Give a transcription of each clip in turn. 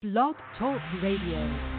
Blog Talk Radio.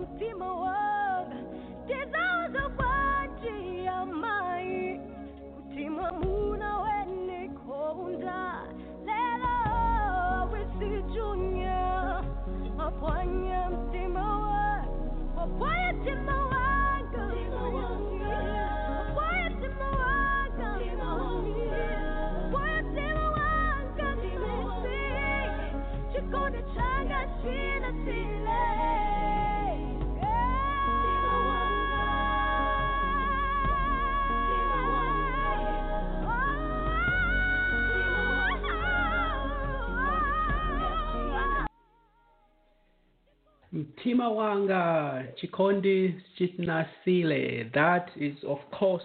Mtima Mtima Wanga Chikondi Chitnasile. That is, of course,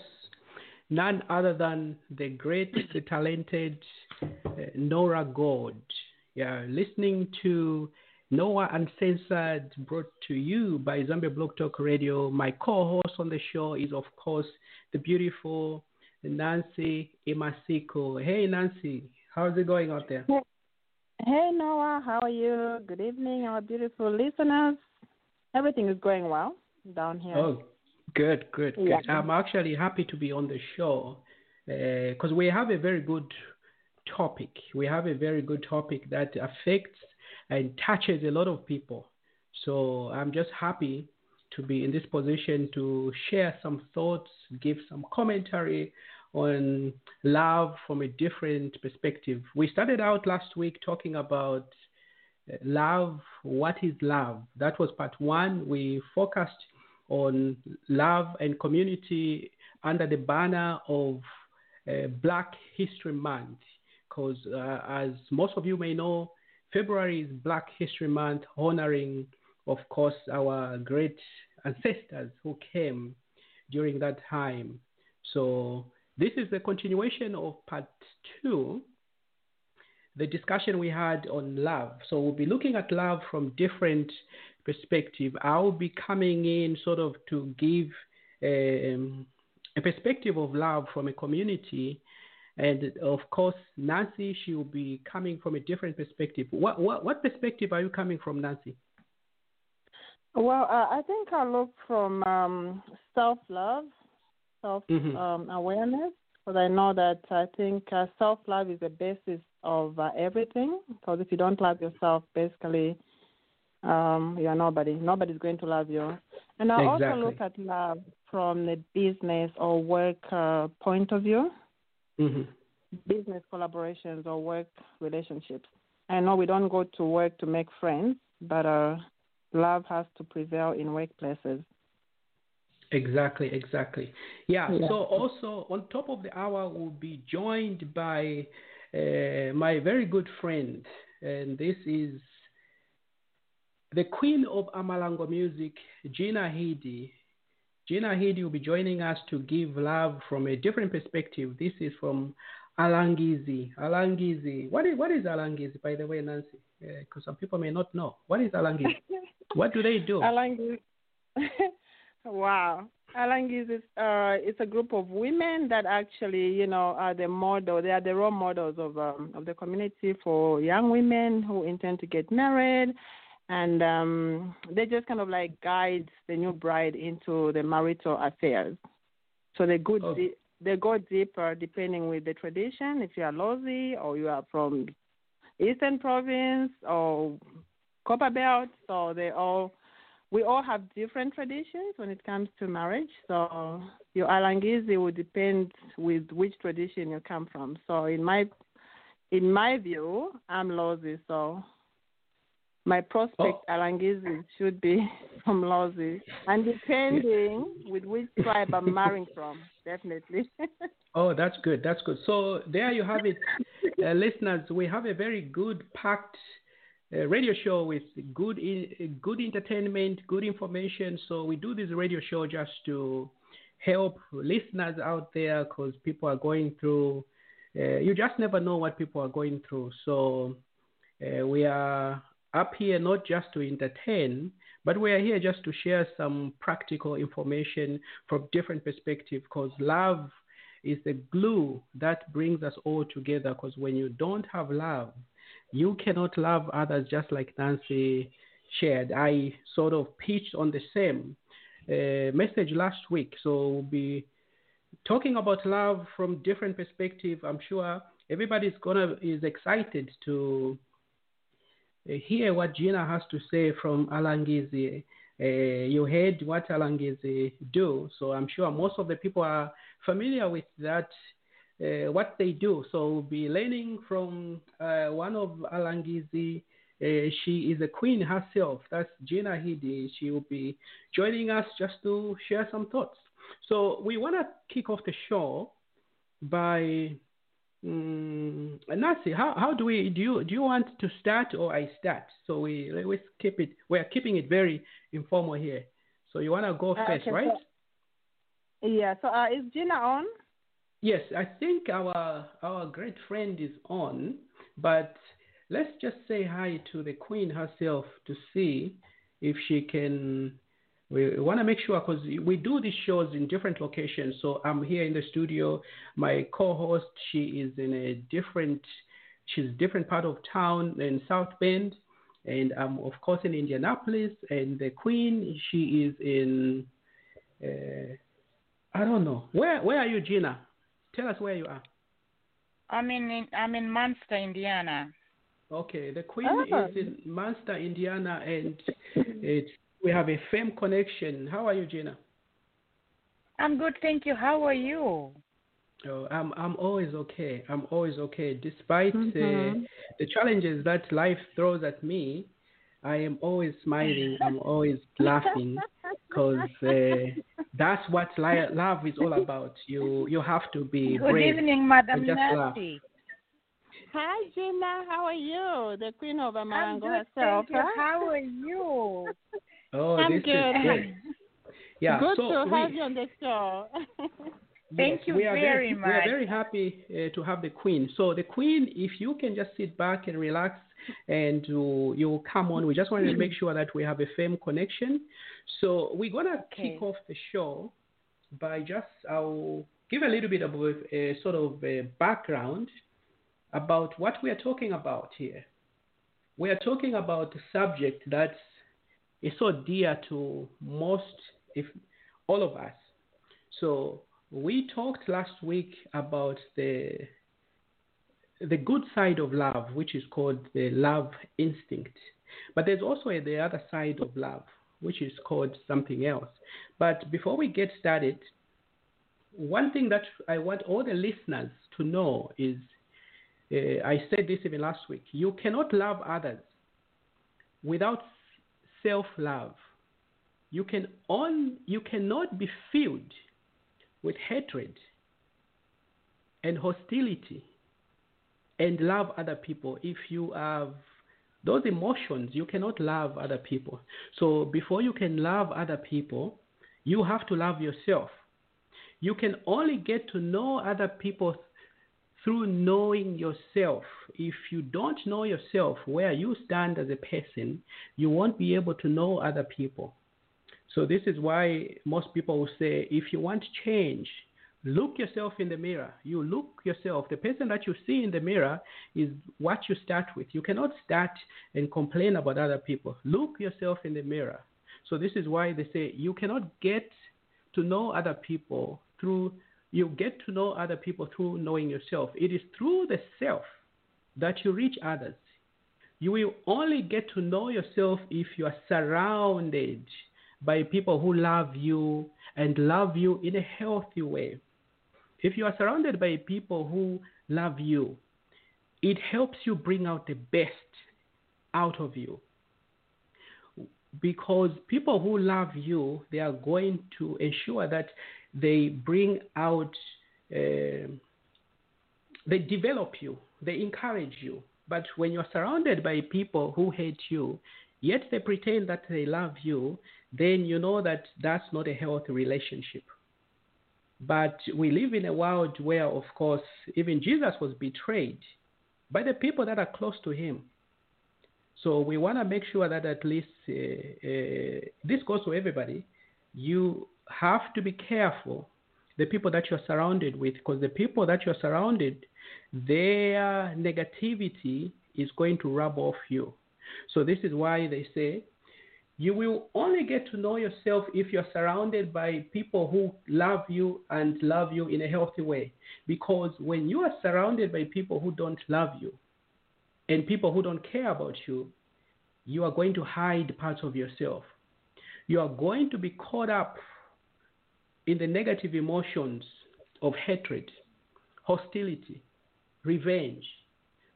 none other than the great, the talented uh, Nora God. Yeah, listening to Noah Uncensored, brought to you by Zambia Blog Talk Radio. My co-host on the show is, of course, the beautiful Nancy Imasiko. Hey, Nancy, how's it going out there? Hey Noah, how are you? Good evening, our beautiful listeners. Everything is going well down here. Oh, good, good, good. Yeah. I'm actually happy to be on the show uh, because we have a very good topic. We have a very good topic that affects and touches a lot of people. So I'm just happy to be in this position to share some thoughts, give some commentary on love from a different perspective. We started out last week talking about uh, love. What is love? That was part one. We focused on love and community under the banner of uh, Black History Month. Because, uh, as most of you may know, February is Black History Month, honoring, of course, our great ancestors who came during that time. So, this is the continuation of part two, the discussion we had on love. So we'll be looking at love from different perspective. I'll be coming in sort of to give um, a perspective of love from a community. And of course, Nancy, she will be coming from a different perspective. What, what, what perspective are you coming from, Nancy? Well, uh, I think I look from um, self love, self Mhm. um, awareness, because I know that I think uh, self love is the basis of uh, everything. Because if you don't love yourself, basically, um, you are nobody. Nobody's going to love you. And I also look at love from the business or work uh, point of view. hmm business collaborations or work relationships. I know we don't go to work to make friends, but uh, love has to prevail in workplaces. Exactly, exactly. Yeah. Yeah. So also on top of the hour, we'll be joined by uh, my very good friend, and this is the queen of Amalango music, Gina Hidie. Gina Hidie will be joining us to give love from a different perspective. This is from Alangizi. Alangizi. What is, what is Alangizi, by the way, Nancy? Because some people may not know. What is Alangizi? what do they do? Alangis. Wow. Alangis is uh, it's a group of women that actually, you know, are the model. They are the role models of um, of the community for young women who intend to get married, and um, they just kind of like guide the new bride into the marital affairs. So they go Oh. di- they go deeper depending with the tradition. If you are Lozi or you are from Eastern Province or Copperbelt, so they all we all have different traditions when it comes to marriage. So your Alangizi will depend with which tradition you come from. So in my in my view, I'm Lozi, so my prospect Oh. Alangizi should be from Lozi. And depending with which tribe I'm marrying from, definitely. Oh, that's good. That's good. So there you have it, uh, listeners. We have a very good packed uh, radio show with good good entertainment, good information. So we do this radio show just to help listeners out there because people are going through. Uh, you just never know what people are going through. So uh, we are up here not just to entertain, but we are here just to share some practical information from different perspectives because love is the glue that brings us all together because when you don't have love, you cannot love others just like Nancy shared. I sort of pitched on the same uh, message last week. So we'll be talking about love from different perspective. I'm sure everybody's gonna is excited to uh, hear what Gina has to say from Alangizi. Uh, you heard what Alangizi do, so I'm sure most of the people are familiar with that, uh, what they do. So we'll be learning from uh, one of Alangizi. Uh, she is a queen herself. That's Gina Hidie. She will be joining us just to share some thoughts. So we want to kick off the show by um, Nancy. How, how do we do? You, do you want to start or I start? So we let's keep it. We are keeping it very informal here. So you want to go Uh, first, okay, right? so- yeah. So uh, is Gina on? Yes, I think our our great friend is on, but let's just say hi to the queen herself to see if she can. We want to make sure because we do these shows in different locations. So I'm here in the studio. My co-host, she is in a different, she's different part of town in South Bend, and I'm of course in Indianapolis. And the queen, she is in. Uh, I don't know. Where where are you, Gina? Tell us where you are. I'm in, I'm in Munster, Indiana. Okay, the Queen Ah. is in Munster, Indiana, and it's we have a firm connection. How are you, Gina? I'm good, thank you. How are you? Oh, I'm I'm always okay. I'm always okay, despite uh, Mhm. the challenges that life throws at me. I am always smiling. I'm always laughing because uh, that's what li- love is all about. You you have to be Good brave. evening, Madam and laugh. Nancy. Hi, Gina. How are you? The queen of I'm Amalango good, herself. huh? How are you? Oh, I'm this good. is great. Yeah, Good so to we, have you on the show. Thank Yes, you we are very We are very happy uh, to have the Queen. So the Queen, if you can just sit back and relax, and you you will come on. We just wanted to make mm-hmm. sure that we have a firm connection. So we're gonna Okay. kick off the show by just I'll give a little bit of a, a sort of a background about what we are talking about here. We are talking about a subject that's is so dear to most, if all of us. So we talked last week about the the good side of love, which is called the love instinct. But there's also the other side of love, which is called something else. But before we get started, one thing that I want all the listeners to know is uh, I said this even last week you cannot love others without self love. you can on you cannot be filled with hatred and hostility and love other people if you have those emotions you cannot love other people so before you can love other people you have to love yourself you can only get to know other people through knowing yourself. If you don't know yourself, where you stand as a person, you won't be able to know other people. So, this is why most people will say if you want change, look yourself in the mirror. You look yourself. The person that you see in the mirror is what you start with. You cannot start and complain about other people. Look yourself in the mirror. So, this is why they say you cannot get to know other people through you get to know other people through knowing yourself. It is through the self that you reach others. You will only get to know yourself if you are surrounded by people who love you and love you in a healthy way. If you are surrounded by people who love you, it helps you bring out the best out of you. Because people who love you, they are going to ensure that they bring out, uh, they develop you, they encourage you. But when you're surrounded by people who hate you, yet they pretend that they love you, then you know that that's not a healthy relationship. But we live in a world where, of course, even Jesus was betrayed by the people that are close to him. So we want to make sure that at least uh, uh, this goes to everybody. You have to be careful the people that you're surrounded with because the people that you're surrounded their negativity is going to rub off you so this is why they say you will only get to know yourself if you're surrounded by people who love you and love you in a healthy way. Because when you are surrounded by people who don't love you and people who don't care about you you are going to hide parts of yourself. You are going to be caught up in the negative emotions of hatred, hostility, revenge,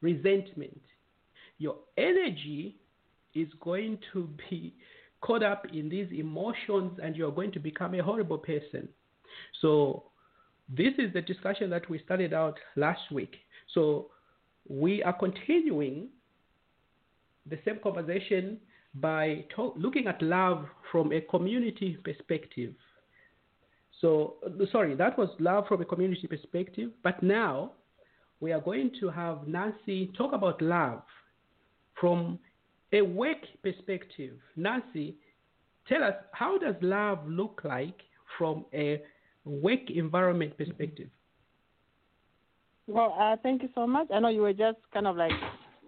resentment, your energy is going to be caught up in these emotions and you're going to become a horrible person. So, this is the discussion that we started out last week. So, we are continuing the same conversation by to- looking at love from a community perspective. So, sorry, that was love from a community perspective. But now we are going to have Nancy talk about love from a work perspective. Nancy, tell us how does love look like from a work environment perspective? Well, uh, thank you so much. I know you were just kind of like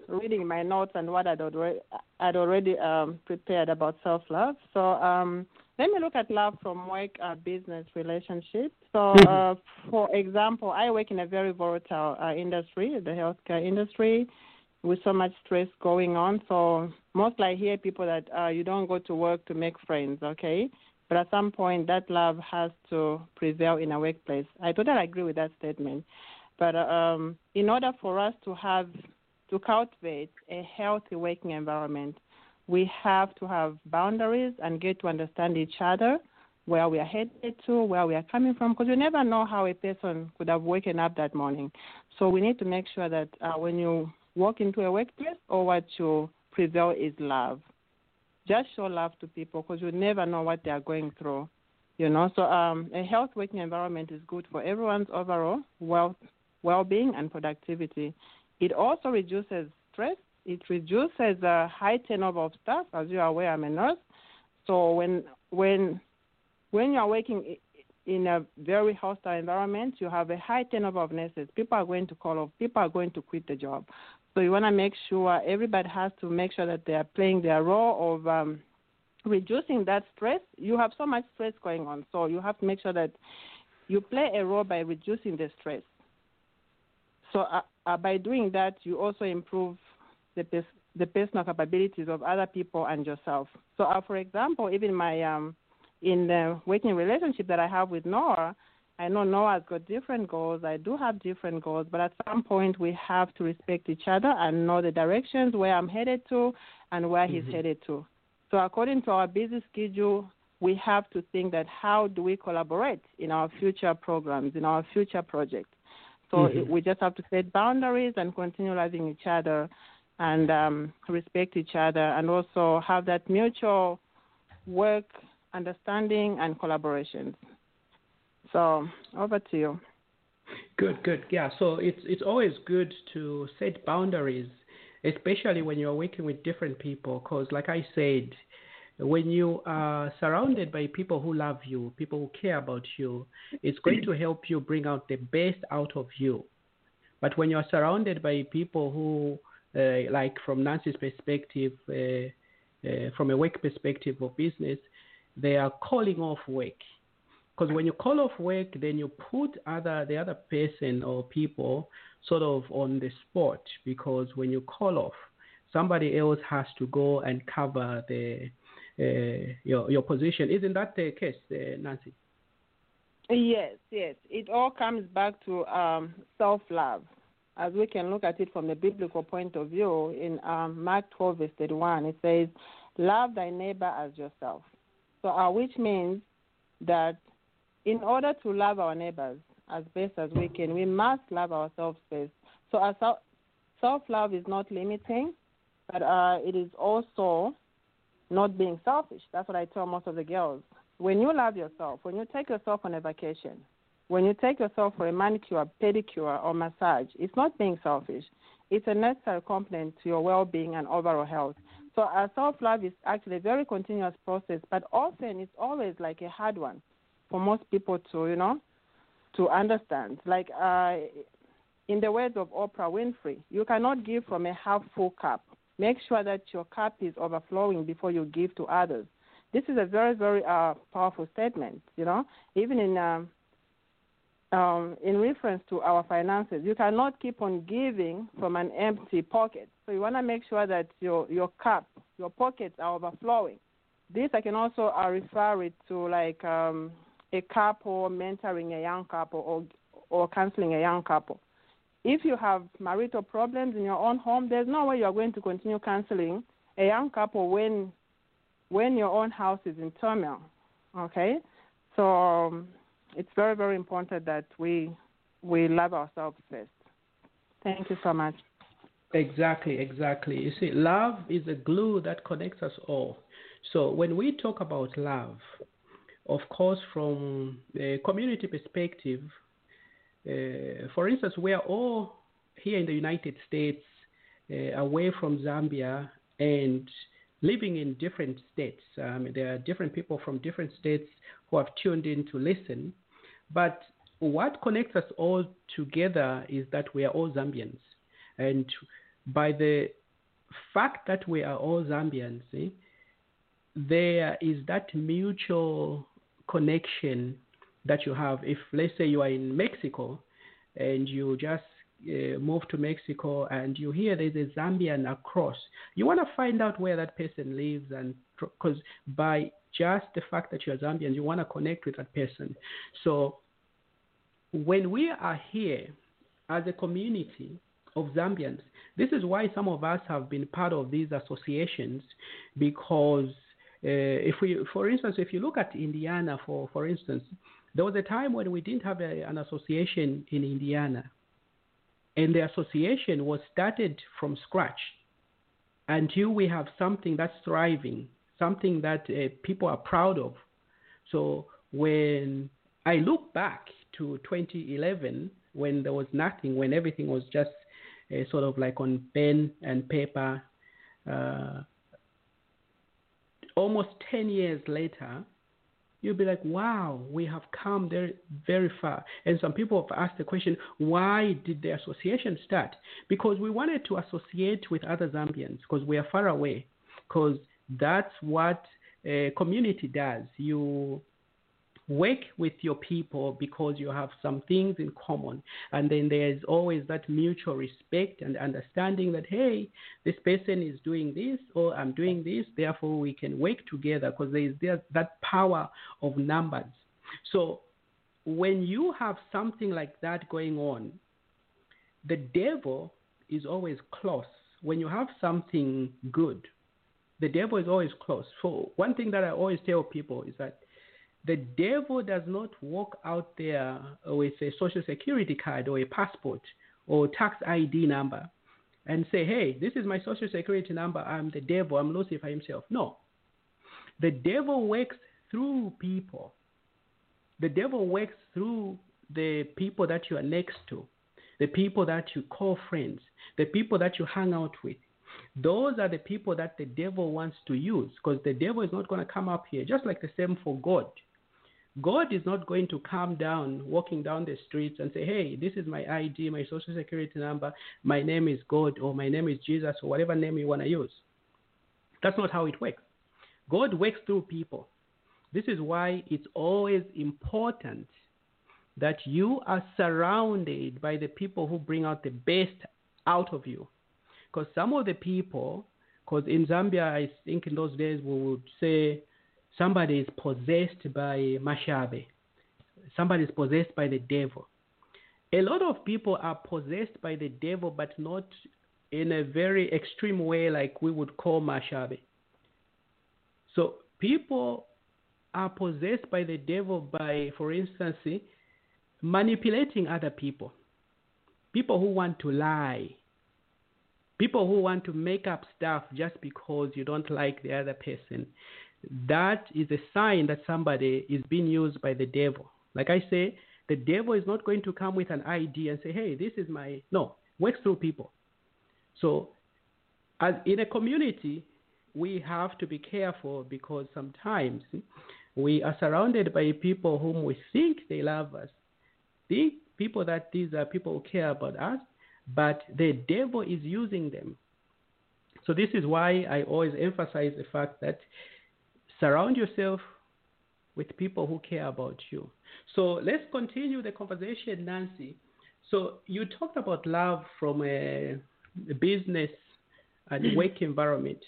reading my notes and what I'd already, I'd already um, prepared about self love. So, um, let me look at love from work uh, business relationship. So, Mm-hmm. uh, for example, I work in a very volatile uh, industry, the healthcare industry, with so much stress going on. So, mostly I hear people that uh, you don't go to work to make friends, okay? But at some point, that love has to prevail in a workplace. I totally agree with that statement. But um, in order for us to have to cultivate a healthy working environment, we have to have boundaries and get to understand each other, where we are headed to, where we are coming from, because you never know how a person could have woken up that morning. So we need to make sure that uh, when you walk into a workplace, or what you prevail is love. Just show love to people because you never know what they are going through. You know, so um, a health working environment is good for everyone's overall well well-being and productivity. It also reduces stress it reduces the high turnover of staff. As you are aware, I'm a nurse. So when when when you are working in a very hostile environment, you have a high turnover of nurses. People are going to call off. People are going to quit the job. So you want to make sure everybody has to make sure that they are playing their role of um, reducing that stress. You have so much stress going on, so you have to make sure that you play a role by reducing the stress. So uh, uh, by doing that, you also improve the, pers- the personal capabilities of other people and yourself. So, uh, for example, even my um, in the working relationship that I have with Noah, I know Noah's got different goals. I do have different goals, but at some point we have to respect each other and know the directions where I'm headed to and where he's Mhm. headed to. So, according to our busy schedule, we have to think that how do we collaborate in our future programs, in our future projects. So Mhm. we just have to set boundaries and continue loving each other and um, respect each other and also have that mutual work, understanding, and collaboration. So over to you. Good, good. Yeah, so it's it's always good to set boundaries, especially when you're working with different people. Because, like I said, when you are surrounded by people who love you, people who care about you, it's going to help you bring out the best out of you. But when you're surrounded by people who, uh, like from Nancy's perspective, uh, uh, from a work perspective of business, they are calling off work. Because when you call off work, then you put other the other person or people sort of on the spot. Because when you call off, somebody else has to go and cover the uh, your your position. Isn't that the case, uh, Nancy? Yes, yes. It all comes back to um, self love. As we can look at it from the biblical point of view, in um, Mark 12, verse 31, it says, Love thy neighbor as yourself. So, uh, which means that in order to love our neighbors as best as we can, we must love ourselves first. So, self love is not limiting, but uh, it is also not being selfish. That's what I tell most of the girls. When you love yourself, when you take yourself on a vacation, when you take yourself for a manicure, pedicure, or massage, it's not being selfish. It's a necessary component to your well being and overall health. So, our self love is actually a very continuous process, but often it's always like a hard one for most people to, you know, to understand. Like uh, in the words of Oprah Winfrey, you cannot give from a half full cup. Make sure that your cup is overflowing before you give to others. This is a very, very uh, powerful statement. You know, even in um, um, in reference to our finances, you cannot keep on giving from an empty pocket. So you want to make sure that your your cup, your pockets are overflowing. This I can also uh, refer it to like um, a couple mentoring a young couple or or counseling a young couple. If you have marital problems in your own home, there's no way you're going to continue counseling a young couple when when your own house is in turmoil. Okay, so um, it's very very important that we we love ourselves first. Thank you so much. Exactly, exactly. You see, love is a glue that connects us all. So when we talk about love, of course, from a community perspective, uh, for instance, we are all here in the United States, uh, away from Zambia, and living in different states. Um, there are different people from different states who have tuned in to listen. But what connects us all together is that we are all Zambians. And by the fact that we are all Zambians, eh, there is that mutual connection that you have. If, let's say, you are in Mexico and you just uh, move to Mexico and you hear there's a Zambian across, you want to find out where that person lives, and because by just the fact that you're Zambian, you want to connect with that person. So when we are here as a community of Zambians, this is why some of us have been part of these associations because if we, for instance, if you look at Indiana, for for instance, there was a time when we didn't have a, an association in Indiana, and the association was started from scratch. Until we have something that's thriving, something that uh, people are proud of. So when I look back to 2011, when there was nothing, when everything was just uh, sort of like on pen and paper. Uh, almost 10 years later, you'll be like, wow, we have come very, very far. And some people have asked the question, why did the association start? Because we wanted to associate with other Zambians because we are far away. Because that's what a community does. You work with your people because you have some things in common. And then there's always that mutual respect and understanding that, hey, this person is doing this or I'm doing this, therefore we can work together because there is that power of numbers. So when you have something like that going on, the devil is always close. When you have something good, the devil is always close. So one thing that I always tell people is that the devil does not walk out there with a social security card or a passport or tax ID number and say, hey, this is my social security number. I'm the devil. I'm Lucifer himself. No. The devil works through people. The devil works through the people that you are next to, the people that you call friends, the people that you hang out with. Those are the people that the devil wants to use because the devil is not going to come up here, just like the same for God. God is not going to come down, walking down the streets and say, hey, this is my ID, my social security number, my name is God, or my name is Jesus, or whatever name you want to use. That's not how it works. God works through people. This is why it's always important that you are surrounded by the people who bring out the best out of you. Because some of the people, because in Zambia, I think in those days we would say somebody is possessed by Mashabe, somebody is possessed by the devil. A lot of people are possessed by the devil, but not in a very extreme way like we would call Mashabe. So people are possessed by the devil by, for instance, manipulating other people. People who want to lie. People who want to make up stuff just because you don't like the other person. That is a sign that somebody is being used by the devil. Like I say, the devil is not going to come with an ID and say, hey, this is my. No, works through people. So, as in a community, we have to be careful because sometimes we are surrounded by people whom we think they love us, think people that these are people who care about us, but the devil is using them. So this is why I always emphasize the fact that surround yourself with people who care about you. So let's continue the conversation, Nancy. So you talked about love from a, a business and work environment.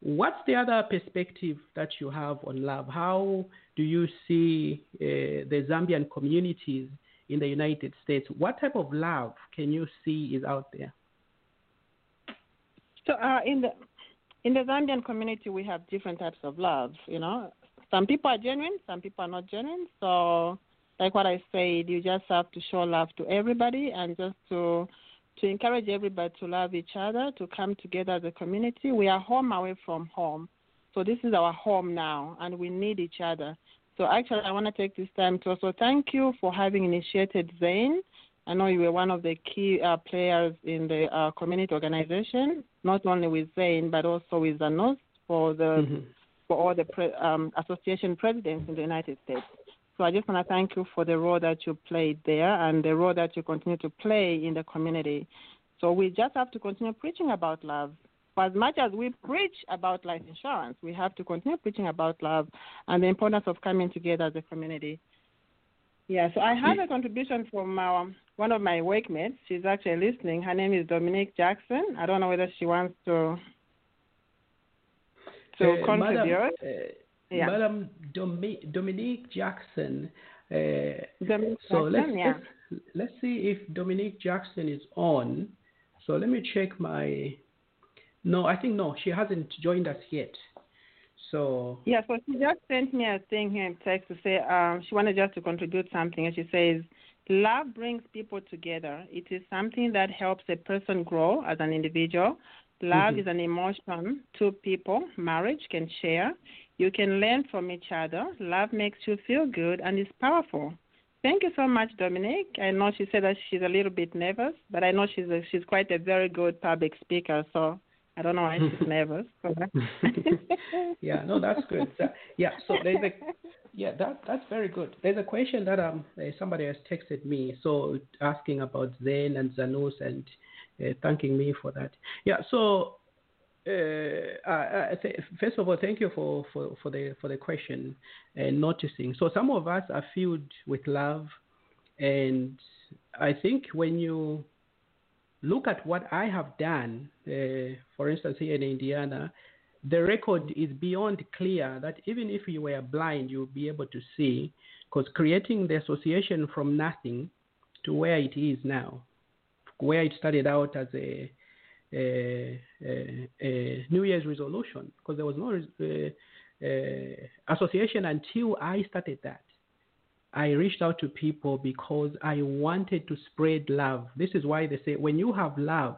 What's the other perspective that you have on love? How do you see uh, the Zambian communities in the United States? What type of love can you see is out there? So uh, in the in the Zambian community, we have different types of love. You know, some people are genuine, some people are not genuine. So, like what I said, you just have to show love to everybody and just to to encourage everybody to love each other, to come together as a community. We are home away from home. So this is our home now, and we need each other. So actually, I want to take this time to also thank you for having initiated Zane. I know you were one of the key uh, players in the uh, community organization, not only with Zane, but also with Zanus for the mm-hmm. for all the pre- um, association presidents in the United States. So I just want to thank you for the role that you played there and the role that you continue to play in the community. So we just have to continue preaching about love. For as much as we preach about life insurance, we have to continue preaching about love and the importance of coming together as a community. Yeah, so I have a contribution from um, one of my workmates. She's actually listening. Her name is Dominique Jackson. I don't know whether she wants to to uh, contribute. Madam, uh, yeah. Madam Domi- Dominique Jackson. Uh, Dominique so Jackson, let's, yeah. let's let's see if Dominique Jackson is on. So let me check my. No, I think no, she hasn't joined us yet. So yeah, so she just sent me a thing here in text to say um, she wanted just to contribute something, and she says, "Love brings people together. It is something that helps a person grow as an individual. Love mm-hmm. is an emotion two people, marriage can share. You can learn from each other. Love makes you feel good and is powerful. Thank you so much, Dominique. I know she said that she's a little bit nervous, but I know she's a, she's quite a very good public speaker. So I don't know why she's nervous. yeah, no, that's good. yeah, so there's a yeah that that's very good. There's a question that um somebody has texted me, so asking about Zen and Zanus and uh, thanking me for that. Yeah, so uh, uh, th- first of all, thank you for, for, for the for the question and noticing. So some of us are filled with love, and I think when you look at what I have done, uh, for instance, here in Indiana, the record is beyond clear that even if you were blind, you'll be able to see, because creating the association from nothing to where it is now, where it started out as a a, a, a New Year's resolution because there was no uh, uh, association until I started that. I reached out to people because I wanted to spread love. This is why they say when you have love,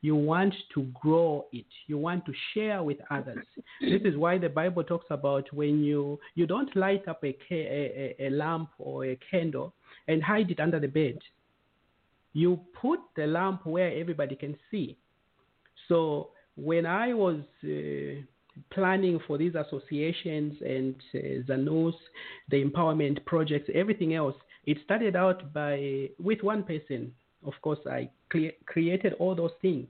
you want to grow it. You want to share with others. this is why the Bible talks about when you you don't light up a, a, a lamp or a candle and hide it under the bed. You put the lamp where everybody can see. So when I was uh, planning for these associations and uh, Zanus, the empowerment projects, everything else, it started out by with one person. Of course, I cre- created all those things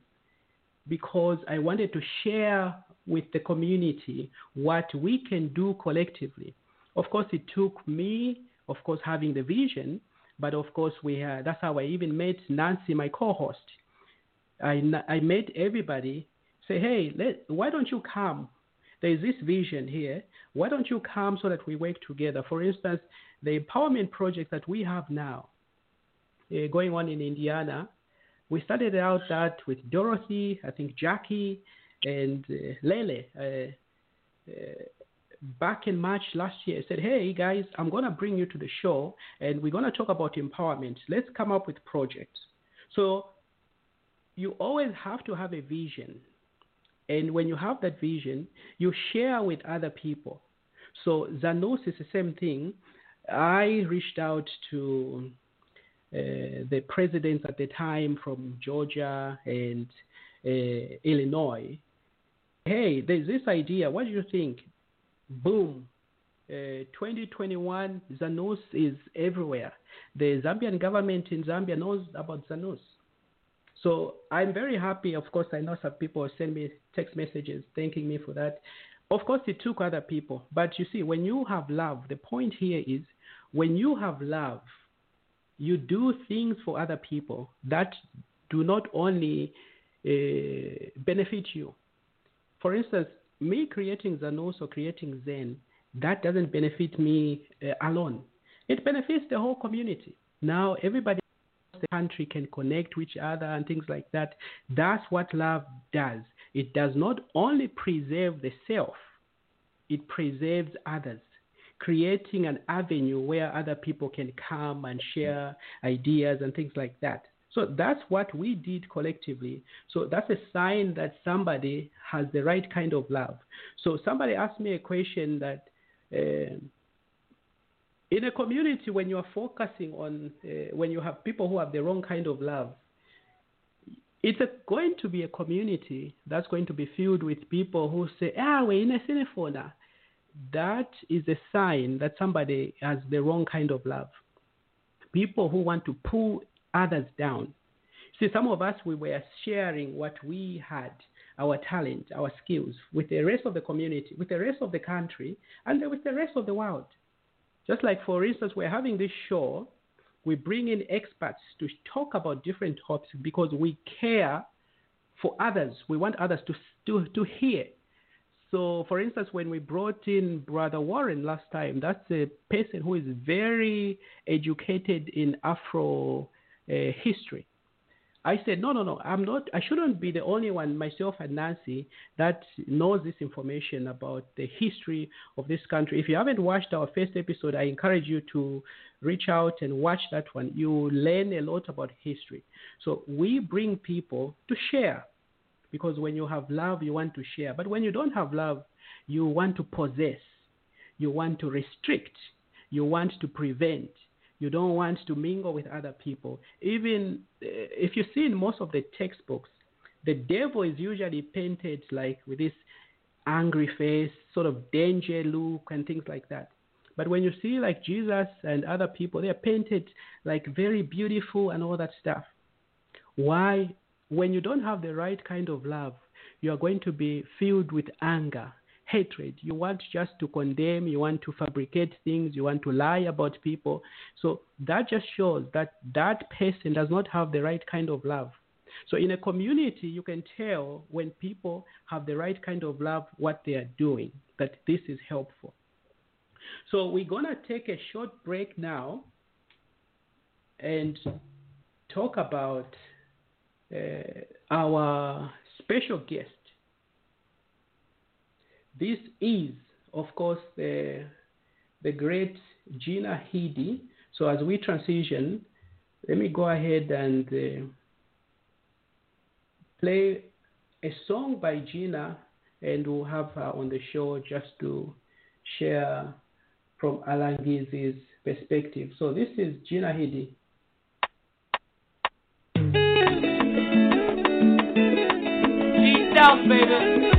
because I wanted to share with the community what we can do collectively. Of course, it took me, of course, having the vision, but of course, we had, that's how I even met Nancy, my co-host. I, I met everybody say, hey, let, why don't you come? There is this vision here. Why don't you come so that we work together? For instance, the empowerment project that we have now uh, going on in Indiana, we started out that with Dorothy, I think Jackie, and uh, Lele. Uh, back in March last year, said, "Hey guys, I'm gonna bring you to the show, and we're gonna talk about empowerment. Let's come up with projects." So you always have to have a vision. And when you have that vision, you share with other people. So Zanos is the same thing. I reached out to uh, the presidents at the time from Georgia and uh, Illinois. Hey, there's this idea. What do you think? Boom. Uh, 2021, Zanos is everywhere. The Zambian government in Zambia knows about Zanos. So I'm very happy. Of course, I know some people send me text messages thanking me for that. Of course, it took other people. But you see, when you have love, the point here is when you have love, you do things for other people that do not only uh, benefit you. For instance, me creating Zanos or creating Zen, that doesn't benefit me uh, alone. It benefits the whole community. Now everybody the country can connect with each other and things like that. That's what love does. It does not only preserve the self, it preserves others, creating an avenue where other people can come and share ideas and things like that. So that's what we did collectively. So that's a sign that somebody has the right kind of love. So somebody asked me a question that. Uh, in a community when you are focusing on uh, when you have people who have the wrong kind of love it's a, going to be a community that's going to be filled with people who say ah we're in a cinephona that is a sign that somebody has the wrong kind of love. People who want to pull others down. See some of us we were sharing what we had our talent our skills with the rest of the community with the rest of the country and with the rest of the world just like, for instance, we're having this show, we bring in experts to talk about different topics because we care for others. We want others to, to, to hear. So, for instance, when we brought in Brother Warren last time, that's a person who is very educated in Afro uh, history. I said, no, no, no, I'm not, I shouldn't be the only one, myself and Nancy, that knows this information about the history of this country. If you haven't watched our first episode, I encourage you to reach out and watch that one. You learn a lot about history. So we bring people to share because when you have love, you want to share. But when you don't have love, you want to possess, you want to restrict, you want to prevent you don't want to mingle with other people. Even uh, if you see in most of the textbooks, the devil is usually painted like with this angry face, sort of danger look, and things like that. But when you see like Jesus and other people, they are painted like very beautiful and all that stuff. Why? When you don't have the right kind of love, you are going to be filled with anger hatred. You want just to condemn, you want to fabricate things, you want to lie about people. So that just shows that that person does not have the right kind of love. So in a community, you can tell when people have the right kind of love what they are doing, that this is helpful. So we're going to take a short break now and talk about uh, our special guest. This is, of course, the, the great Gina Hidie. So as we transition, let me go ahead and uh, play a song by Gina, and we'll have her on the show just to share from Alangizi's perspective. So this is Gina. East South, baby.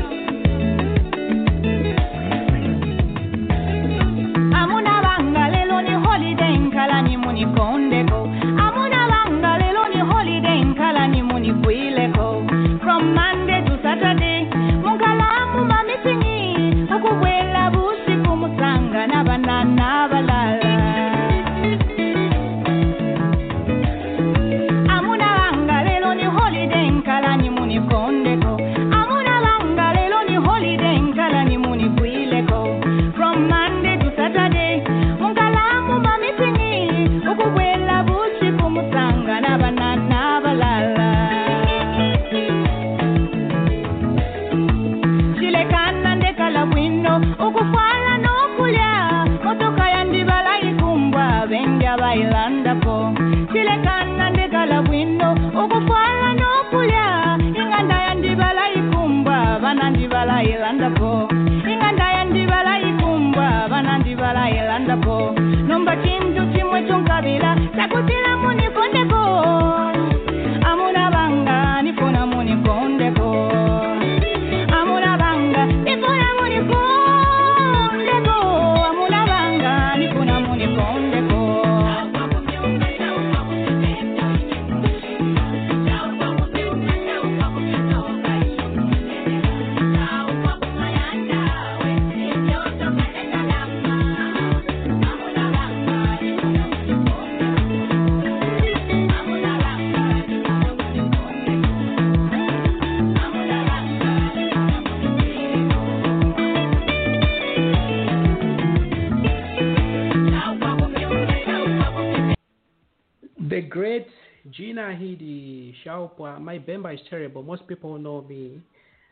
Is terrible. Most people know me.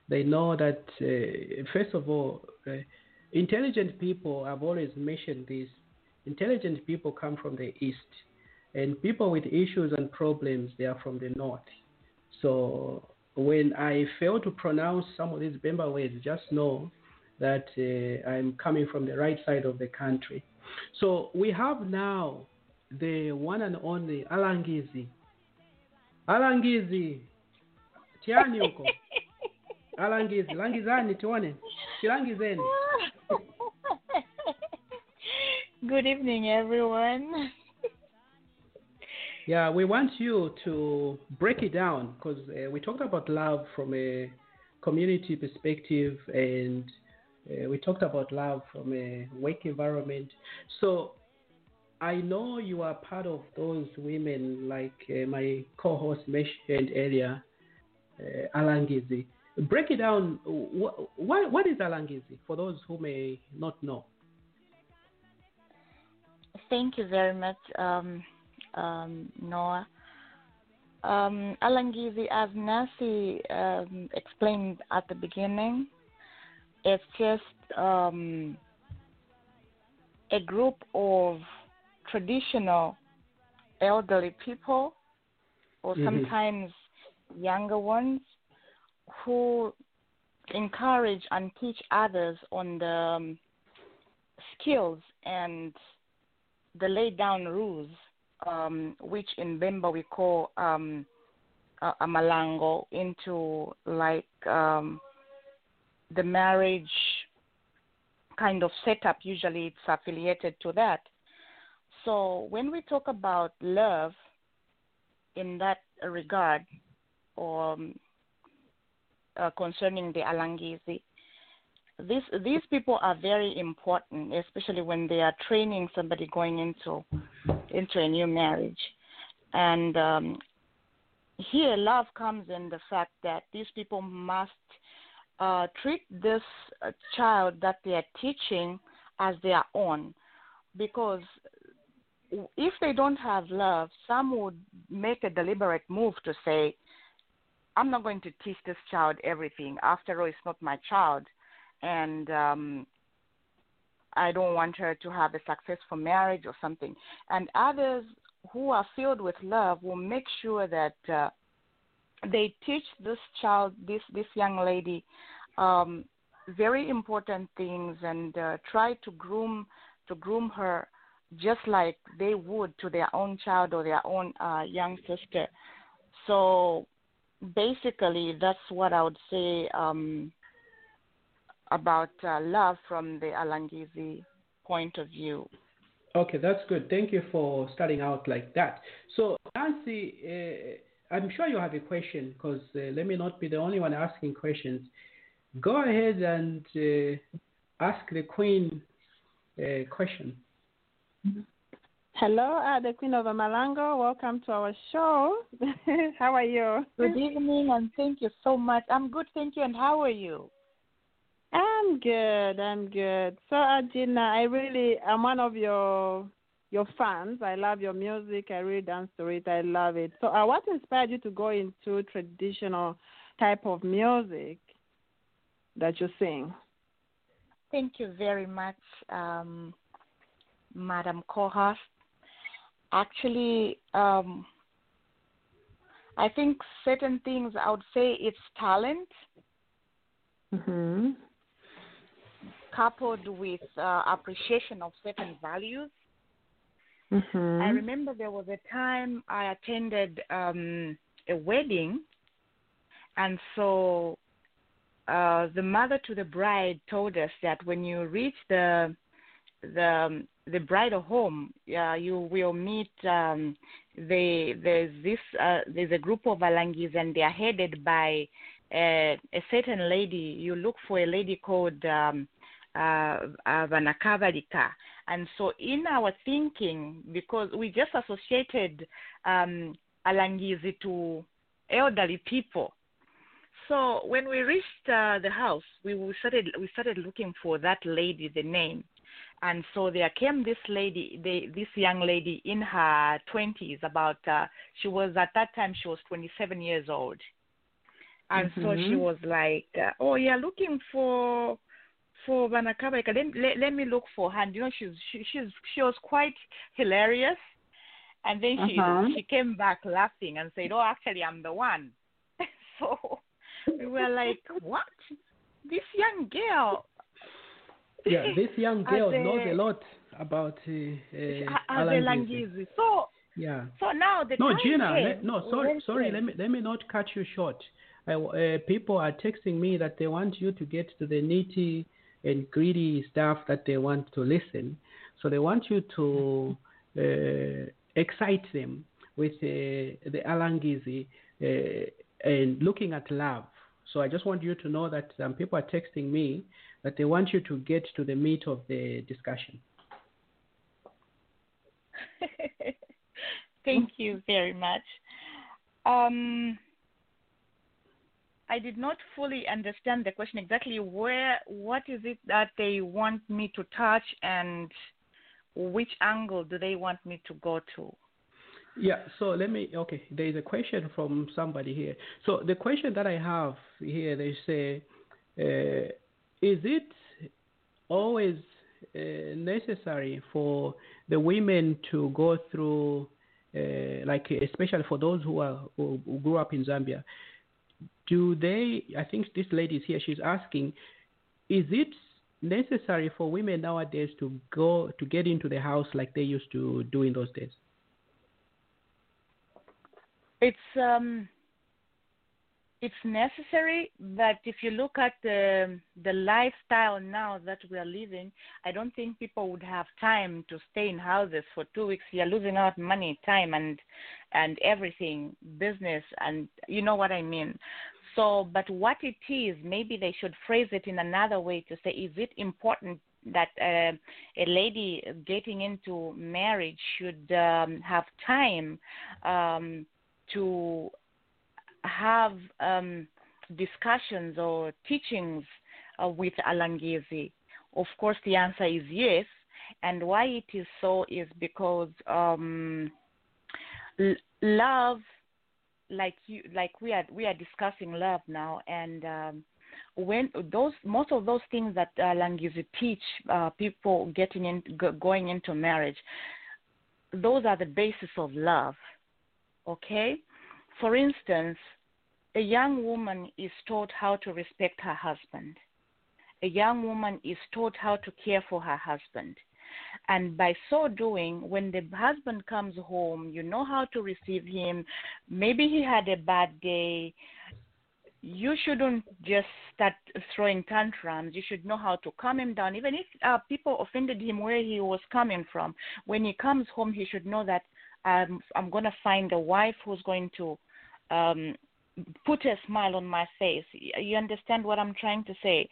They know that, uh, first of all, uh, intelligent people, I've always mentioned this, intelligent people come from the East. And people with issues and problems, they are from the North. So when I fail to pronounce some of these Bemba words, just know that uh, I'm coming from the right side of the country. So we have now the one and only Alangizi. Alangizi, huko? Alangizi, langizani tuone, kilangizeni. Good evening, everyone. Yeah, we want you to break it down because uh, we talked about love from a community perspective and uh, we talked about love from a work environment. So I know you are part of those women, like uh, my co-host mentioned earlier, uh, Alangizi. Break it down. What, what, what is Alangizi for those who may not know? Thank you very much, um, um, Noah. Um, Alangizi, as Nancy um, explained at the beginning, it's just um, a group of traditional elderly people, or Mhm. sometimes younger ones, who encourage and teach others on the um, skills and the laid down rules, um, which in Bemba we call um, a, a malango, into like um, the marriage kind of setup. Usually it's affiliated to that. So when we talk about love in that regard, or um, uh, concerning the Alangizi, these these people are very important, especially when they are training somebody going into into a new marriage. And um, here, love comes in the fact that these people must uh, treat this child that they are teaching as their own, because if they don't have love, some would make a deliberate move to say, I'm not going to teach this child everything. After all, it's not my child, and um, I don't want her to have a successful marriage or something. And others who are filled with love will make sure that uh, they teach this child, this this young lady, um, very important things, and uh, try to groom to groom her just like they would to their own child or their own uh, young sister. So basically, that's what I would say um, about uh, love from the Alangizi point of view. Okay, that's good. Thank you for starting out like that. So, Nancy, uh, I'm sure you have a question because uh, let me not be the only one asking questions. Go ahead and uh, ask the Queen a question. Hello, uh, the Queen of Amalango. Welcome to our show. how are you? Good evening, and thank you so much. I'm good, thank you. And how are you? I'm good. I'm good. So, Gina, I really, I'm one of your your fans. I love your music. I really dance to it. I love it. So, uh, what inspired you to go into traditional type of music that you sing? Thank you very much, um, Madam co-host. Actually, um, I think certain things I would say it's talent. Mm-hmm coupled with uh, appreciation of certain values. Mm-hmm. I remember there was a time I attended um, a wedding, and so uh, the mother to the bride told us that when you reach the the the bridal home, uh, you will meet. Um, the there's this uh, there's a group of Alangis, and they are headed by a, a certain lady. You look for a lady called um, uh, Vanakavalika. And so, in our thinking, because we just associated um, Alangizi to elderly people, so when we reached uh, the house, we started we started looking for that lady, the name, and so there came this lady, the, this young lady in her twenties. About uh, she was at that time she was twenty seven years old, and mm-hmm. so she was like, uh, "Oh, you're looking for for Vanakabalika, let, let, let me look for her. And, you know, she's she, she's she was quite hilarious. And then she Uh-huh. she came back laughing and said, "Oh, actually, I'm the one." so we were like, "What? This young girl?" Yeah, this young girl a- knows a lot about uh, uh, Alangizi. Langizi. So Yeah. so now the No, Gina. Let, no, sorry, sorry. Let me let me not cut you short. I, uh, people are texting me that they want you to get to the nitty and gritty stuff that they want to listen. So they want you to uh, excite them with uh, the Alangizi uh, and looking at love. So I just want you to know that some people are texting me that they want you to get to the meat of the discussion. Thank you very much. Um, I did not fully understand the question exactly. Where, what is it that they want me to touch, and which angle do they want me to go to? Yeah, so let me, okay, there is a question from somebody here. So the question that I have here, they say, uh, is it always uh, necessary for the women to go through, uh, like, especially for those who are who, grew up in Zambia, do they? I think this lady is here. She's asking, is it necessary for women nowadays to go to get into the house like they used to do in those days? It's um, it's necessary, but if you look at the the lifestyle now that we are living, I don't think people would have time to stay in houses for two weeks. You're losing out money, time, and and everything, business, and you know what I mean. So, but what it is, maybe they should phrase it in another way to say, is it important that uh, a lady getting into marriage should um, have time um, to have um, discussions or teachings uh, with Alangizi? Of course, the answer is yes. And why it is so is because um, l- love like you like we are we are discussing love now and um when those most of those things that uh, teach uh, people getting in go, going into marriage those are the basis of love okay for instance a young woman is taught how to respect her husband a young woman is taught how to care for her husband and by so doing, when the husband comes home, you know how to receive him. Maybe he had a bad day. You shouldn't just start throwing tantrums. You should know how to calm him down. Even if uh, people offended him where he was coming from, when he comes home, he should know that um, I'm going to find a wife who's going to um, put a smile on my face. You understand what I'm trying to say?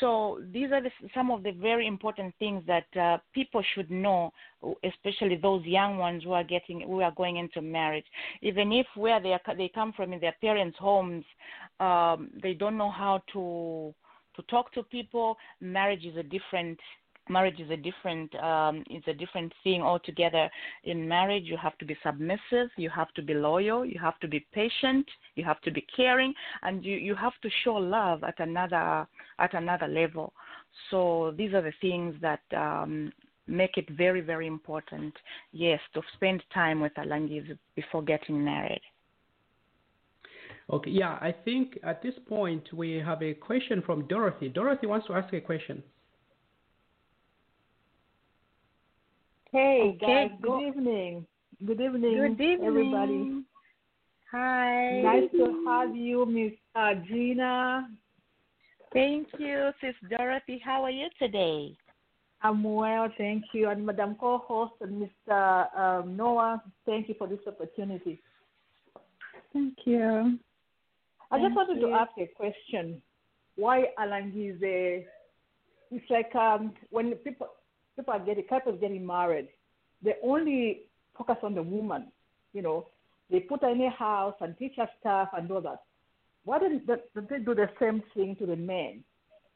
So these are the, some of the very important things that uh, people should know, especially those young ones who are getting who are going into marriage. Even if where they are, they come from in their parents' homes, um, they don't know how to to talk to people. Marriage is a different marriage is a different um, is a different thing altogether. In marriage, you have to be submissive, you have to be loyal, you have to be patient, you have to be caring, and you, you have to show love at another at another level. So these are the things that um, make it very very important. Yes, to spend time with Alangis before getting married. Okay, yeah, I think at this point we have a question from Dorothy. Dorothy wants to ask a question. Hey Okay, guys, go- good evening. Good evening, Good evening, everybody. Hi. Nice to have you, Miss uh, Gina. Thank you, Sis Dorothy. How are you today? I'm well, thank you. And Madam Co-host and Mr. Um, Noah, thank you for this opportunity. Thank you. I just wanted you. to ask a question. Why Alangize? It's like um, when people people are getting couples getting married, they only focus on the woman. You know, they put her in a house and teach her stuff and all that. Why don't they, do the same thing to the men?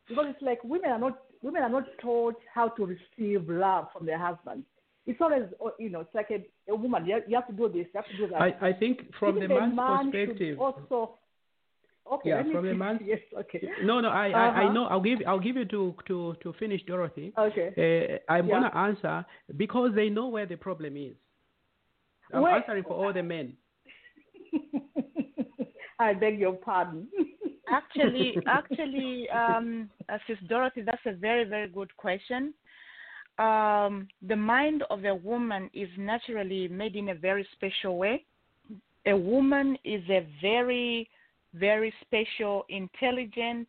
Because it's like women are not women are not taught how to receive love from their husbands. It's always oh, you know it's like a, a woman. You have, you have to do this. You have to do that. I, I think from the man's man perspective. Also, okay. Yeah, from a finish. Yes. Okay. No, no, I, I, I Uh-huh. know. I'll give I'll give you to to to finish, Dorothy. Okay. Uh, I'm Yeah. gonna answer because they know where the problem is. I'm Wait. answering for all the men. I beg your pardon. actually, actually, um, uh, Sis Dorothy, that's a very, very good question. Um, the mind of a woman is naturally made in a very special way. A woman is a very, very special, intelligent,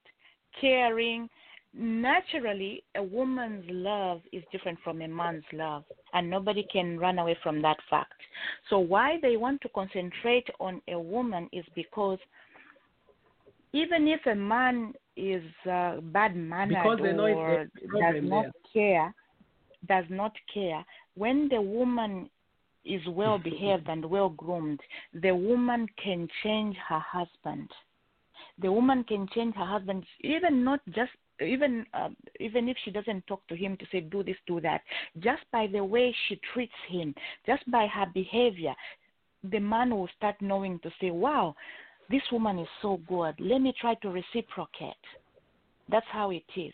caring. Naturally, a woman's love is different from a man's love, and nobody can run away from that fact. So, why they want to concentrate on a woman is because even if a man is uh, bad mannered or does not care, does not care, when the woman is well behaved and well groomed, the woman can change her husband. The woman can change her husband, even not just even uh, even if she doesn't talk to him to say do this do that. Just by the way she treats him just by her behavior the man will start knowing to say wow this woman is so good. Let me try to reciprocate that's how it is.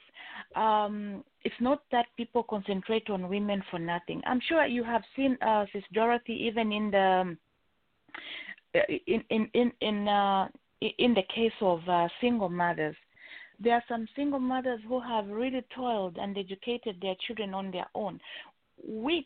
Um, it's not that people concentrate on women for nothing. I'm sure you have seen uh, sis dorothy even in the um, in in in in, uh, in the case of uh, single mothers. There are some single mothers who have really toiled and educated their children on their own, which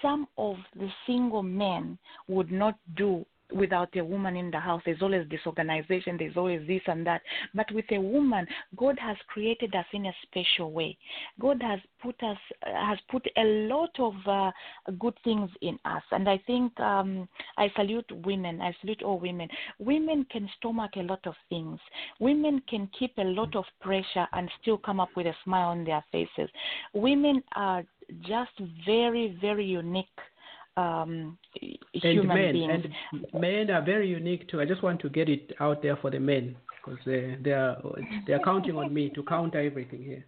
some of the single men would not do without a woman in the house. There's always disorganization, there's always this and that. But with a woman, God has created us in a special way. God has put us has put a lot of uh, good things in us, and I think um, I salute women. I salute all women. Women can stomach a lot of things. Women can keep a lot of pressure and still come up with a smile on their faces. Women are just very, very unique um, And human men beings. and men are very unique too. I just want to get it out there for the men because they they are they are counting on me to counter everything here.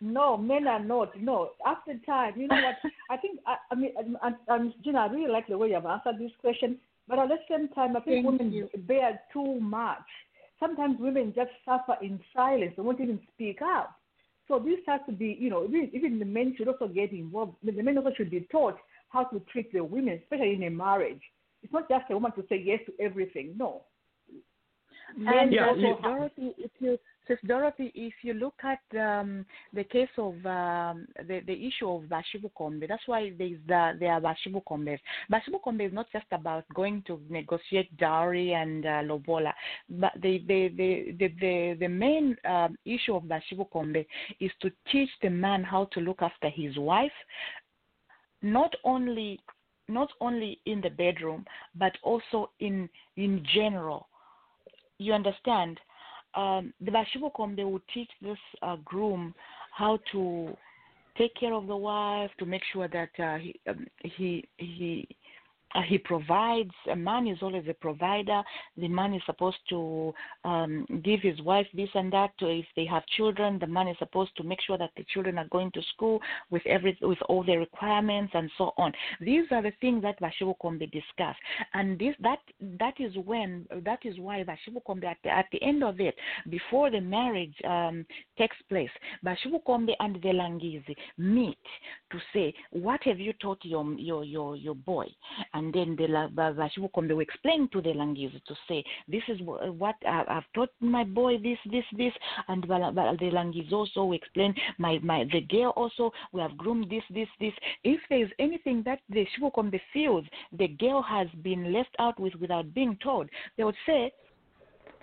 No, men are not. No, after time, you know what? I think I, I mean, um, um, Gina, I really like the way you have answered this question. But at the same time, I think Thank women you. bear too much. Sometimes women just suffer in silence. They won't even speak up. So this has to be, you know, even, even the men should also get involved. The men also should be taught how to treat the women, especially in a marriage. It's not just a woman to say yes to everything. No. And Yeah, also have- Dorothy, if you Sis Dorothy, if you look at um, the case of um, the the issue of Bashibu Kombe, that's why there's the there are Bashibu Kombes. Bashibu Kombe is not just about going to negotiate dowry and uh, lobola, but the the the the the, the main um, issue of Bashibu Kombe is to teach the man how to look after his wife, not only not only in the bedroom but also in in general. You understand? Um, the Bashibu they will teach this uh, groom how to take care of the wife, to make sure that uh, he um, he he uh, he provides. A man is always a provider. The man is supposed to um, give his wife this and that. If they have children, the man is supposed to make sure that the children are going to school with every with all the requirements and so on. These are the things that Bashibu Kombe discuss, and this that that is when that is why Bashibu Kombe at the, at the end of it, before the marriage um, takes place, Bashibu Kombe and the Langizi meet to say, what have you taught your your your your boy? And then the La- Ba- Kombe will explain to the Langizi to say, this is what I've taught my boy this this this, and the Langizi also will explain my my the girl also we have groomed this this this. If there is anything that the Shibu Kombe feels the girl has been left out with without being told, they would say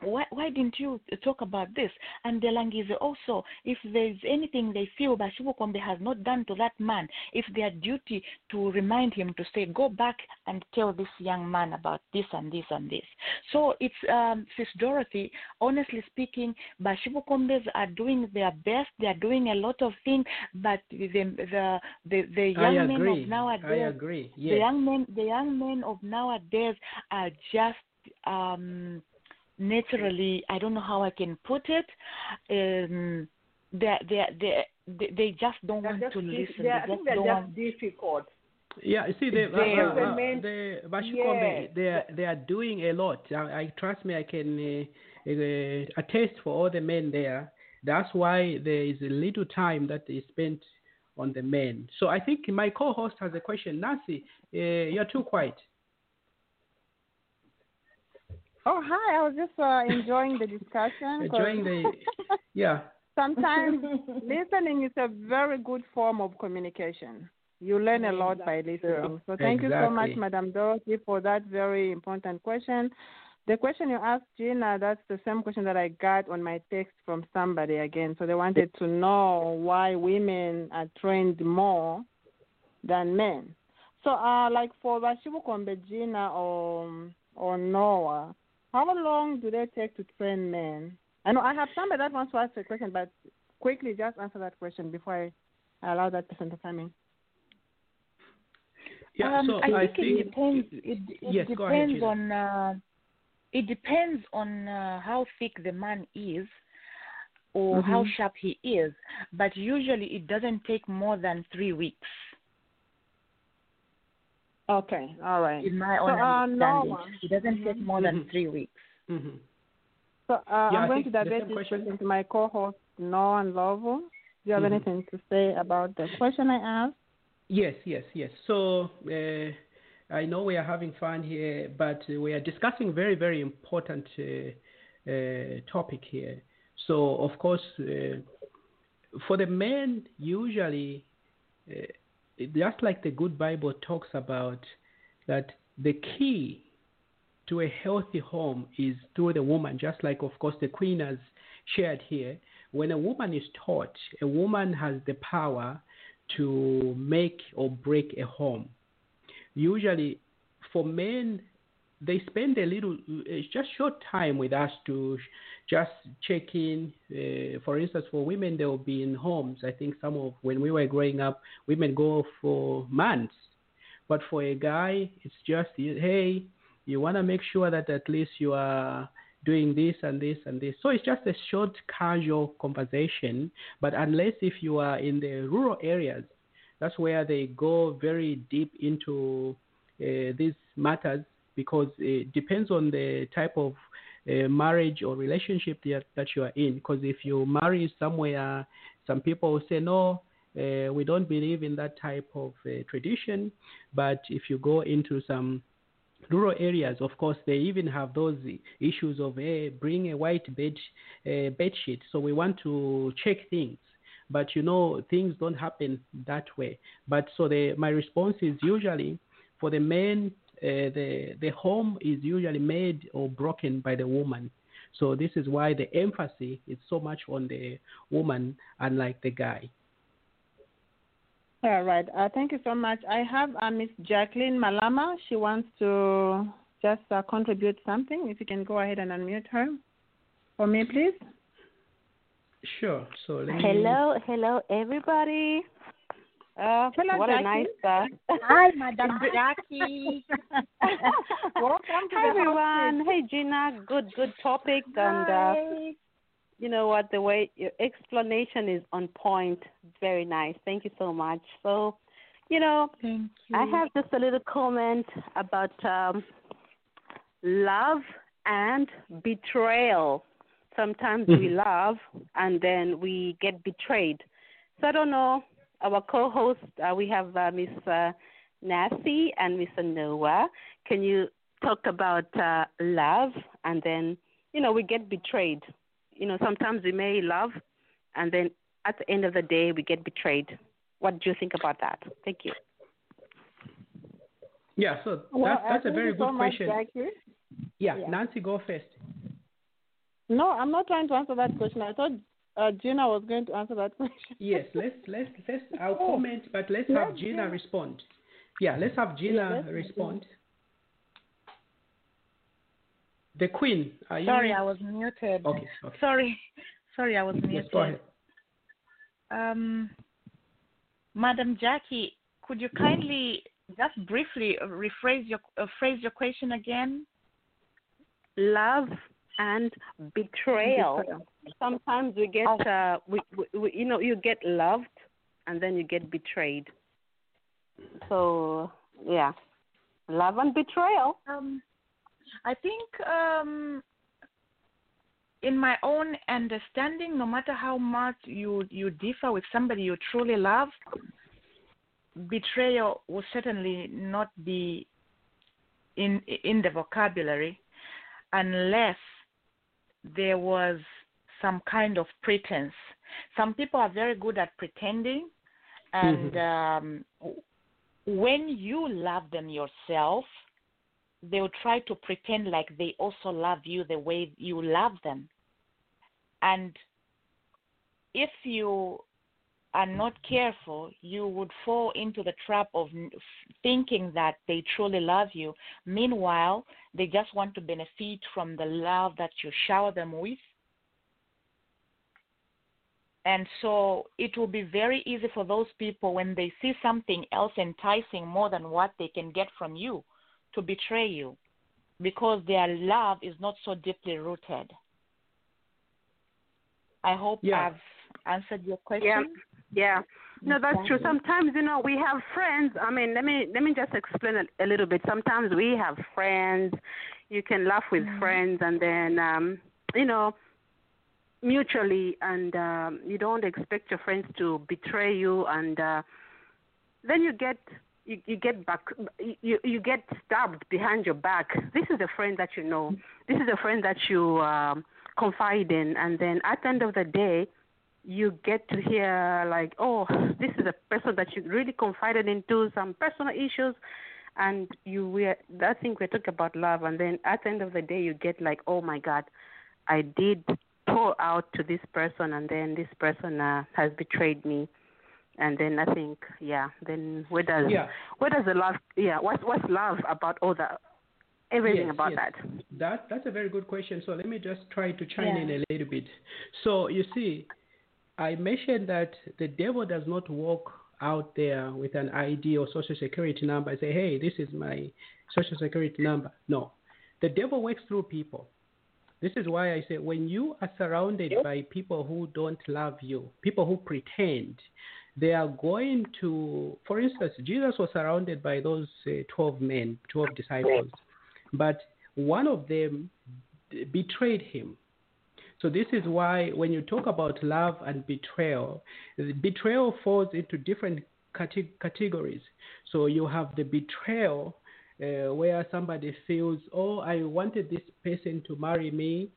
why, why didn't you talk about this? And the Langize also, if there's anything they feel Bashibu Kombe has not done to that man, it's their duty to remind him to say, go back and tell this young man about this and this and this. So it's, um, Sis Dorothy, honestly speaking, Bashibu Kombes are doing their best. They are doing a lot of things, but the, the, the, the I young men agree. of nowadays, I agree. the Yes. young men the young men of nowadays are just um naturally i don't know how i can put it um they they they they, they just don't They're want just to dif- listen they are- they I just think they're don't just want difficult. Yeah, you see, the, uh, Very. uh, uh, Men- the Bashikombe, Yes. they are, they are doing a lot. I, I trust me, I can uh, uh, attest for all the men there. That's why there is a little time that is spent on the men. So I think my co-host has a question. Nancy, uh, you're too quiet. Oh, hi. I was just uh, enjoying the discussion. Enjoying the, yeah. Sometimes listening is a very good form of communication. You learn a lot by listening. So thank you so much, Madam Dorothy, for that very important question. The question you asked Gina, that's the same question that I got on my text from somebody again. So they wanted to know why women are trained more than men. So, uh, like for Bashibu Kombe, Gina, or or Noah, how long do they take to train men? I know I have somebody that wants to ask a question, but quickly just answer that question before I allow that person to come in. Yeah, um, so I I think, think it depends. It, it Yes, go ahead, depends on. Uh, it depends on uh, how thick the man is, or how Mhm. sharp he is. But usually, it doesn't take more than three weeks, Okay, all right. in my So, uh, understanding. Noah. It doesn't take more than Mhm. three weeks. mhm. So uh, Yeah, I I'm going to think divert this question. question to my co-host Noah and Lovo. Do you have Mhm. anything to say about the question I asked? Yes, yes, yes. So uh, I know we are having fun here, but uh, we are discussing very, very important uh, uh, topic here. So of course, uh, for the men, usually, uh, just like the Good Bible talks about, that the key to a healthy home is through the woman, just like, of course, the Queen has shared here. When a woman is taught, a woman has the power to make or break a home. Usually, for men, they spend a little, just short time with us to just check in. Uh, for instance, for women, they will be in homes. I think some of when we were growing up, women go for months. But for a guy, it's just hey, you want to make sure that at least you are doing this and this and this. So it's just a short, casual conversation. But unless if you are in the rural areas, that's where they go very deep into uh, these matters. Because it depends on the type of uh, marriage or relationship that, that you are in. Because if you marry somewhere, some people say, no, uh, we don't believe in that type of uh, tradition. But if you go into some rural areas, of course, they even have those issues of hey, bring a white bed uh, bed sheet. So we want to check things, but you know things don't happen that way. But so the my response is usually for the men, the the home is usually made or broken by the woman. So this is why the emphasis is so much on the woman, unlike the guy. All right. Uh, thank you so much. I have uh, Miss Jacqueline Malama. She wants to just uh, contribute something. If you can go ahead and unmute her for me, please. Sure. So let me... hello, hello, everybody. Uh, hello, what Jackie. a nice uh, Hi, Madam Jackie. Welcome to Hi the everyone. Hey Gina, good good topic and uh, you know what the way your explanation is on point. Very nice. Thank you so much. So, you know, Thank you. I have just a little comment about um, love and betrayal. Sometimes we love and then we get betrayed. So I don't know. Our co-host, uh, we have uh, Miss uh, Nancy and Mr. Noah. Can you talk about uh, love and then you know we get betrayed? You know sometimes we may love and then at the end of the day we get betrayed. What do you think about that? Thank you. Yeah, so Well, that's, that's a very you so good much, question. Jackie. Yeah, Yeah. Nancy, go first. No, I'm not trying to answer that question. I thought uh, Gina was going to answer that question. Yes, let's let's let's I'll Oh. comment, but let's Yes, have Gina yes. respond. Yeah, let's have Gina let's- respond. The Queen, are you? Sorry, I was muted. Okay, okay. Sorry, sorry, I was muted. Yes, go ahead. Um, Madam Jackie, could you kindly just briefly uh, rephrase your uh, phrase your question again? Love and betrayal. Betrayal. Sometimes we get Oh. uh, we, we, we you know you get loved and then you get betrayed. So yeah, love and betrayal. Um, I think um, in my own understanding, no matter how much you you differ with somebody you truly love, betrayal will certainly not be in in the vocabulary unless there was some kind of pretense. Some people are very good at pretending, and um, when you love them yourself, they will try to pretend like they also love you the way you love them. And if you are not careful, you would fall into the trap of thinking that they truly love you. Meanwhile, they just want to benefit from the love that you shower them with. And so it will be very easy for those people when they see something else enticing more than what they can get from you to betray you because their love is not so deeply rooted. I hope Yeah. I've answered your question. Yeah, yeah. No, that's true. Sometimes you know we have friends. I mean, let me let me just explain a, a little bit. Sometimes we have friends. You can laugh with friends, and then um, you know mutually, and um, you don't expect your friends to betray you, and uh, then you get you, you get back you you get stabbed behind your back. This is a friend that you know. This is a friend that you um, confide in, and then at the end of the day, you get to hear like, oh, this is a person that you really confided into some personal issues, and you we that thing we're talking about love, and then at the end of the day, you get like, oh my God, I did pour out to this person, and then this person uh, has betrayed me. And then I think, yeah. Then where does Yeah. where does the love? Yeah, what's what's love about all that? Everything Yes, about yes. that. That that's a very good question. So let me just try to chime Yeah. in a little bit. So you see, I mentioned that the devil does not walk out there with an ID or social security number and say, "Hey, this is my social security number." No, the devil works through people. This is why I say when you are surrounded by people who don't love you, people who pretend, they are going to, for instance, Jesus was surrounded by those uh, 12 men, 12 disciples. but one of them betrayed him. So this is why when you talk about love and betrayal, betrayal falls into different categories. So you have the betrayal uh, where somebody feels, oh, I wanted this person to marry me,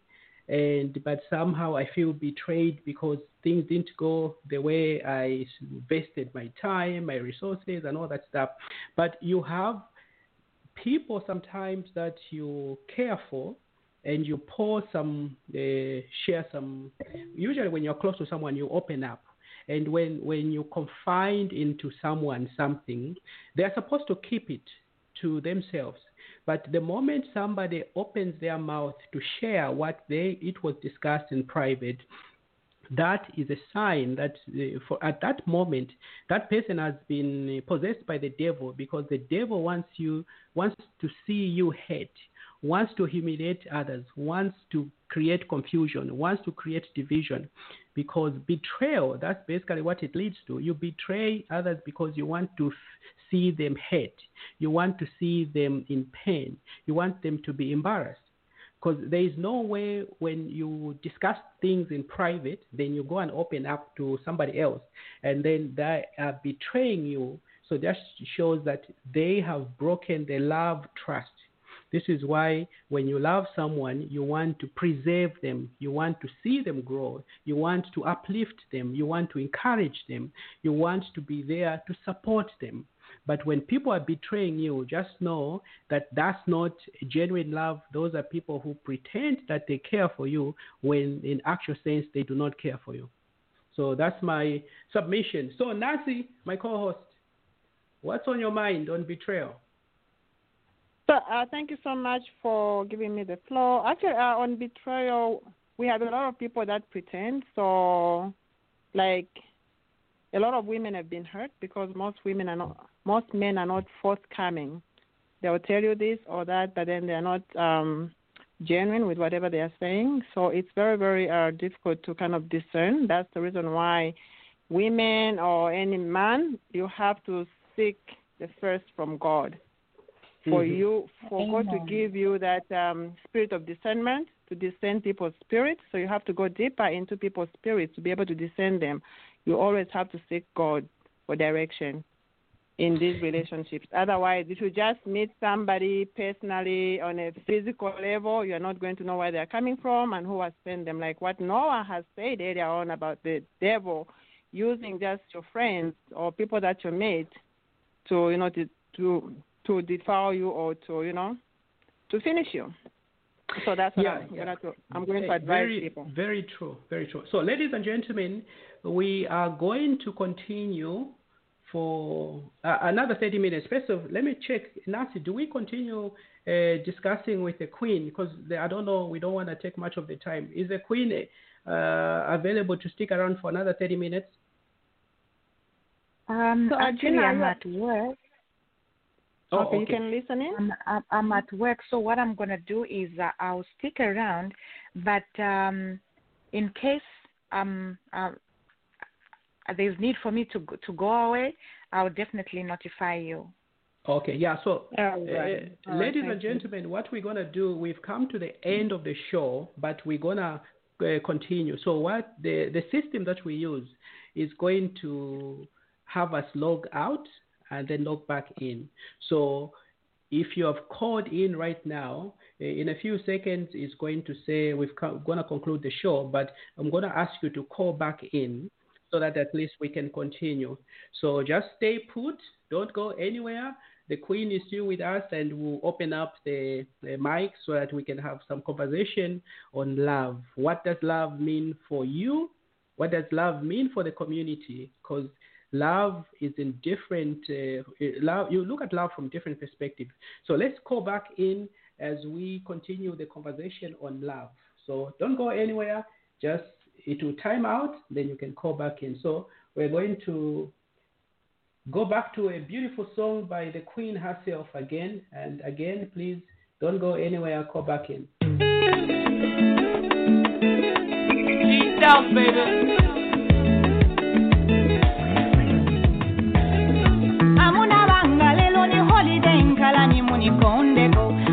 and but somehow I feel betrayed because things didn't go the way I invested my time, my resources, and all that stuff. But you have people sometimes that you care for and you pour some, uh, share some. Usually, when you're close to someone, you open up. And when, when you confide into someone something, they're supposed to keep it to themselves. But the moment somebody opens their mouth to share what they it was discussed in private, that is a sign that uh, for at that moment that person has been possessed by the devil because the devil wants you wants to see you hate wants to humiliate others wants to create confusion wants to create division because betrayal that's basically what it leads to you betray others because you want to see them hate you want to see them in pain you want them to be embarrassed because there is no way when you discuss things in private, then you go and open up to somebody else, and then they are betraying you. So that shows that they have broken the love trust. This is why when you love someone, you want to preserve them, you want to see them grow, you want to uplift them, you want to encourage them, you want to be there to support them. But when people are betraying you, just know that that's not genuine love. Those are people who pretend that they care for you when, in actual sense, they do not care for you. So that's my submission. So, Nancy, my co host, what's on your mind on betrayal? So, uh, thank you so much for giving me the floor. Actually, uh, on betrayal, we have a lot of people that pretend. So, like, a lot of women have been hurt because most women are not most men are not forthcoming. They will tell you this or that, but then they're not um, genuine with whatever they are saying. So it's very, very uh, difficult to kind of discern. That's the reason why women or any man, you have to seek the first from God. For Mhm. you, for God to give you that um, spirit of discernment to discern people's spirits. So you have to go deeper into people's spirits to be able to discern them. You always have to seek God for direction in these relationships. Otherwise, if you just meet somebody personally on a physical level, you're not going to know where they're coming from and who has sent them. Like what Noah has said earlier on about the devil using just your friends or people that you meet to, you know, to to to defile you or to, you know, to finish you. So that's what Yeah, I'm, yeah. Gonna to, I'm going to advise very, people. Very true, very true. So, ladies and gentlemen, we are going to continue for uh, another 30 minutes. First of, let me check, Nancy, do we continue uh, discussing with the Queen? Because I don't know, we don't want to take much of the time. Is the Queen uh, available to stick around for another 30 minutes? Um, So, actually, Arjuna, I'm you- at work. Oh, okay, you can listen in. I'm, I'm, I'm at work, so what I'm gonna do is uh, I'll stick around, but um, in case um, uh, there's need for me to go, to go away, I'll definitely notify you. Okay, yeah. So, All uh, right. Ladies and thank you. gentlemen, what we're gonna do, we've come to the end of the show, but we're gonna uh, continue. So, what the the system that we use is going to have us log out and then log back in. So, if you have called in right now, uh, in a few seconds, it's going to say we're gonna conclude the show, but I'm gonna ask you to call back in so that at least we can continue. So just stay put, don't go anywhere. The Queen is still with us, and we'll open up the, the mic so that we can have some conversation on love. What does love mean for you? What does love mean for the community? Because love is in different. Uh, love, you look at love from different perspectives. So let's call back in as we continue the conversation on love. So don't go anywhere. Just it will time out, then you can call back in. So we're going to go back to a beautiful song by the Queen herself again. And again, please don't go anywhere, call back in. East out, baby. Amuna banga lelo ni holiday